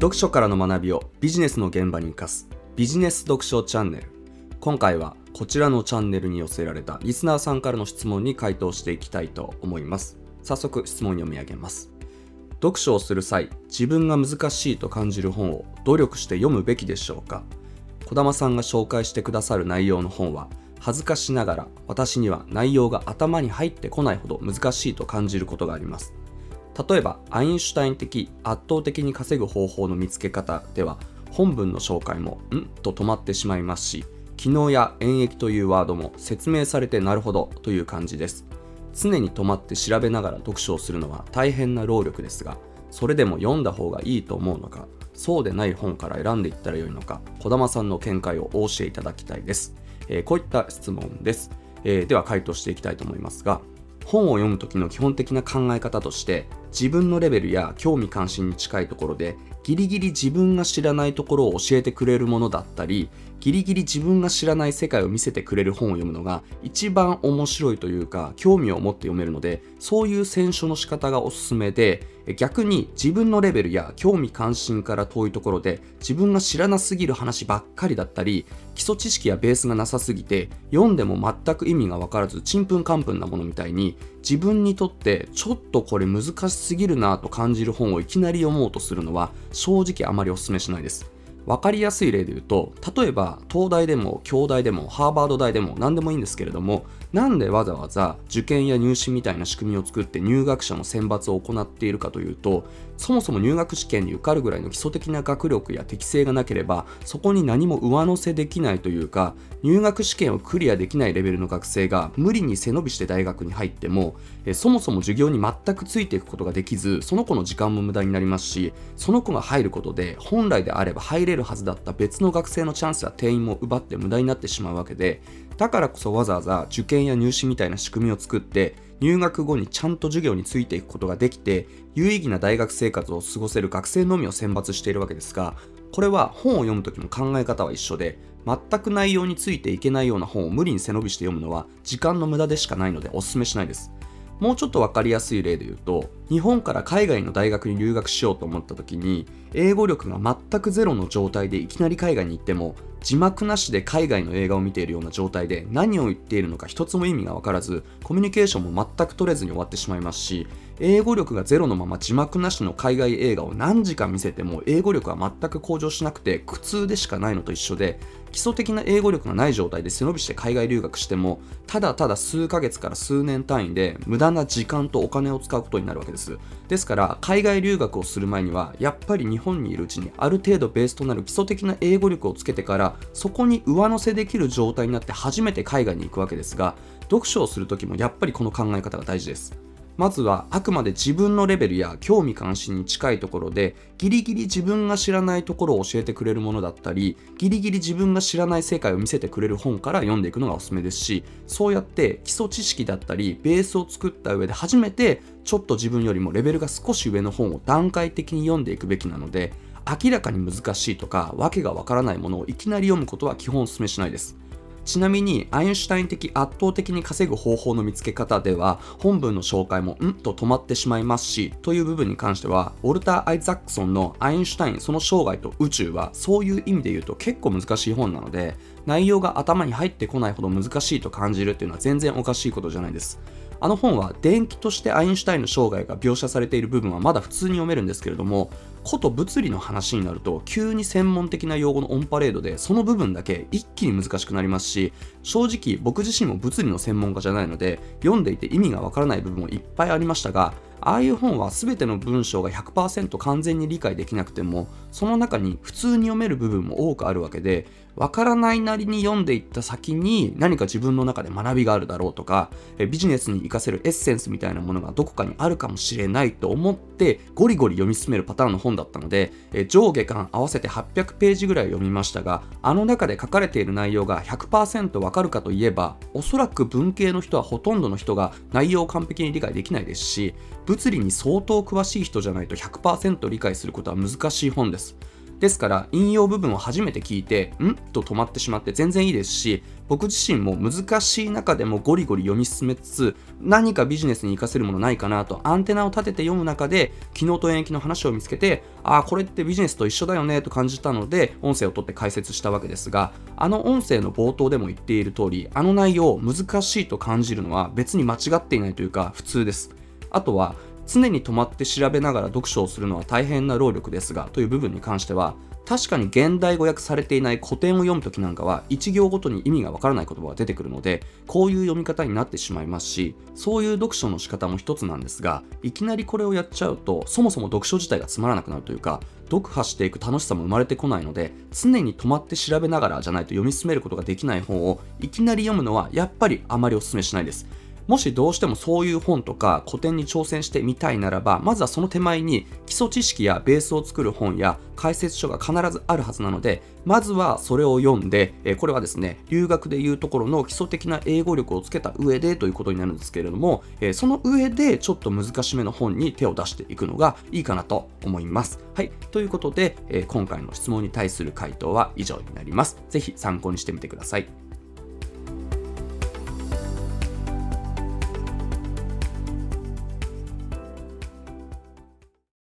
読書からの学びをビジネスの現場に生かす。ビジネス読書チャンネル。今回はこちらのチャンネルに寄せられたリスナーさんからの質問に回答していきたいと思います。早速質問読み上げます。読書をする際自分が難しいと感じる本を努力して読むべきでしょうか？児玉さんが紹介してくださる内容の本は恥ずかしながら私には内容が頭に入ってこないほど難しいと感じることがあります。例えばアインシュタイン的圧倒的に稼ぐ方法の見つけ方では本文の紹介もん？と止まってしまいますし機能や演繹というワードも説明されてなるほどという感じです。常に止まって調べながら読書をするのは大変な労力ですがそれでも読んだ方がいいと思うのかそうでない本から選んでいったらよいのか児玉さんの見解をお教えいただきたいです、えー、こういった質問です、えー、では回答していきたいと思いますが本を読む時の基本的な考え方として自分のレベルや興味関心に近いところでギリギリ自分が知らないところを教えてくれるものだったりギリギリ自分が知らない世界を見せてくれる本を読むのが一番面白いというか興味を持って読めるのでそういう選書の仕方がおすすめで逆に自分のレベルや興味関心から遠いところで自分が知らなすぎる話ばっかりだったり基礎知識やベースがなさすぎて読んでも全く意味が分からずちんぷんかんぷんなものみたいに自分にとってちょっとこれ難しすぎるなと感じる本をいきなり読もうとするのは正直あまりお勧めしないです。分かりやすい例で言うと例えば東大でも京大でもハーバード大でも何でもいいんですけれどもなんでわざわざ受験や入試みたいな仕組みを作って入学者の選抜を行っているかというとそもそも入学試験に受かるぐらいの基礎的な学力や適性がなければそこに何も上乗せできないというか入学試験をクリアできないレベルの学生が無理に背伸びして大学に入ってもえそもそも授業に全くついていくことができずその子の時間も無駄になりますしその子が入ることで本来であれば入れるはずだった別の学生のチャンスや定員も奪って無駄になってしまうわけでだからこそわざわざ受験や入試みたいな仕組みを作って入学後にちゃんと授業についていくことができて有意義な大学生活を過ごせる学生のみを選抜しているわけですがこれは本を読む時の考え方は一緒で全く内容についていけないような本を無理に背伸びして読むのは時間の無駄でしかないのでお勧めしないです。もうちょっと分かりやすい例で言うと日本から海外の大学に留学しようと思った時に英語力が全くゼロの状態でいきなり海外に行っても字幕なしで海外の映画を見ているような状態で何を言っているのか一つも意味が分からずコミュニケーションも全く取れずに終わってしまいますし英語力がゼロのまま字幕なしの海外映画を何時間見せても英語力は全く向上しなくて苦痛でしかないのと一緒で基礎的な英語力がない状態で背伸びして海外留学してもただただ数ヶ月から数年単位で無駄な時間とお金を使うことになるわけです。です。から海外留学をする前にはやっぱり日本にいるうちにある程度ベースとなる基礎的な英語力をつけてからそこに上乗せできる状態になって初めて海外に行くわけですが読書をする時もやっぱりこの考え方が大事です。まずはあくまで自分のレベルや興味関心に近いところでギリギリ自分が知らないところを教えてくれるものだったりギリギリ自分が知らない世界を見せてくれる本から読んでいくのがおすすめですしそうやって基礎知識だったりベースを作った上で初めてちょっと自分よりもレベルが少し上の本を段階的に読んでいくべきなので明らかに難しいとか訳がわからないものをいきなり読むことは基本お勧めしないです。ちなみにアインシュタイン的圧倒的に稼ぐ方法の見つけ方では本文の紹介もんと止まってしまいますしという部分に関してはウォルター・アイザックソンのアインシュタインその生涯と宇宙はそういう意味で言うと結構難しい本なので内容が頭に入ってこないほど難しいと感じるっていうのは全然おかしいことじゃないです。あの本は電気としてアインシュタインの生涯が描写されている部分はまだ普通に読めるんですけれどもこと物理の話になると急に専門的な用語のオンパレードでその部分だけ一気に難しくなりますし正直僕自身も物理の専門家じゃないので読んでいて意味がわからない部分もいっぱいありましたがああいう本は全ての文章が100%完全に理解できなくてもその中に普通に読める部分も多くあるわけでわからないなりに読んでいった先に何か自分の中で学びがあるだろうとかビジネスに活かせるエッセンスみたいなものがどこかにあるかもしれないと思ってゴリゴリ読み進めるパターンの本だったので上下巻合わせて800ページぐらい読みましたがあの中で書かれている内容が100%わかるかといえばおそらく文系の人はほとんどの人が内容を完璧に理解できないですし物理に相当詳しい人じゃないと100%理解することは難しい本です。ですから引用部分を初めて聞いてん？と止まってしまって全然いいですし僕自身も難しい中でもゴリゴリ読み進めつつ何かビジネスに活かせるものないかなとアンテナを立てて読む中で機能と延期の話を見つけてああこれってビジネスと一緒だよねと感じたので音声を取って解説したわけですがあの音声の冒頭でも言っている通りあの内容難しいと感じるのは別に間違っていないというか普通です。あとは常に止まって調べながら読書をするのは大変な労力ですがという部分に関しては確かに現代語訳されていない古典を読むときなんかは1行ごとに意味がわからない言葉が出てくるのでこういう読み方になってしまいますしそういう読書の仕方も一つなんですがいきなりこれをやっちゃうとそもそも読書自体がつまらなくなるというか読破していく楽しさも生まれてこないので常に止まって調べながらじゃないと読み進めることができない本をいきなり読むのはやっぱりあまりお勧めしないです。もしどうしてもそういう本とか古典に挑戦してみたいならば、まずはその手前に基礎知識やベースを作る本や解説書が必ずあるはずなので、まずはそれを読んで、えこれはですね、留学でいうところの基礎的な英語力をつけた上でということになるんですけれども、えその上でちょっと難しめの本に手を出していくのがいいかなと思います。はい。ということで、え今回の質問に対する回答は以上になります。ぜひ参考にしてみてください。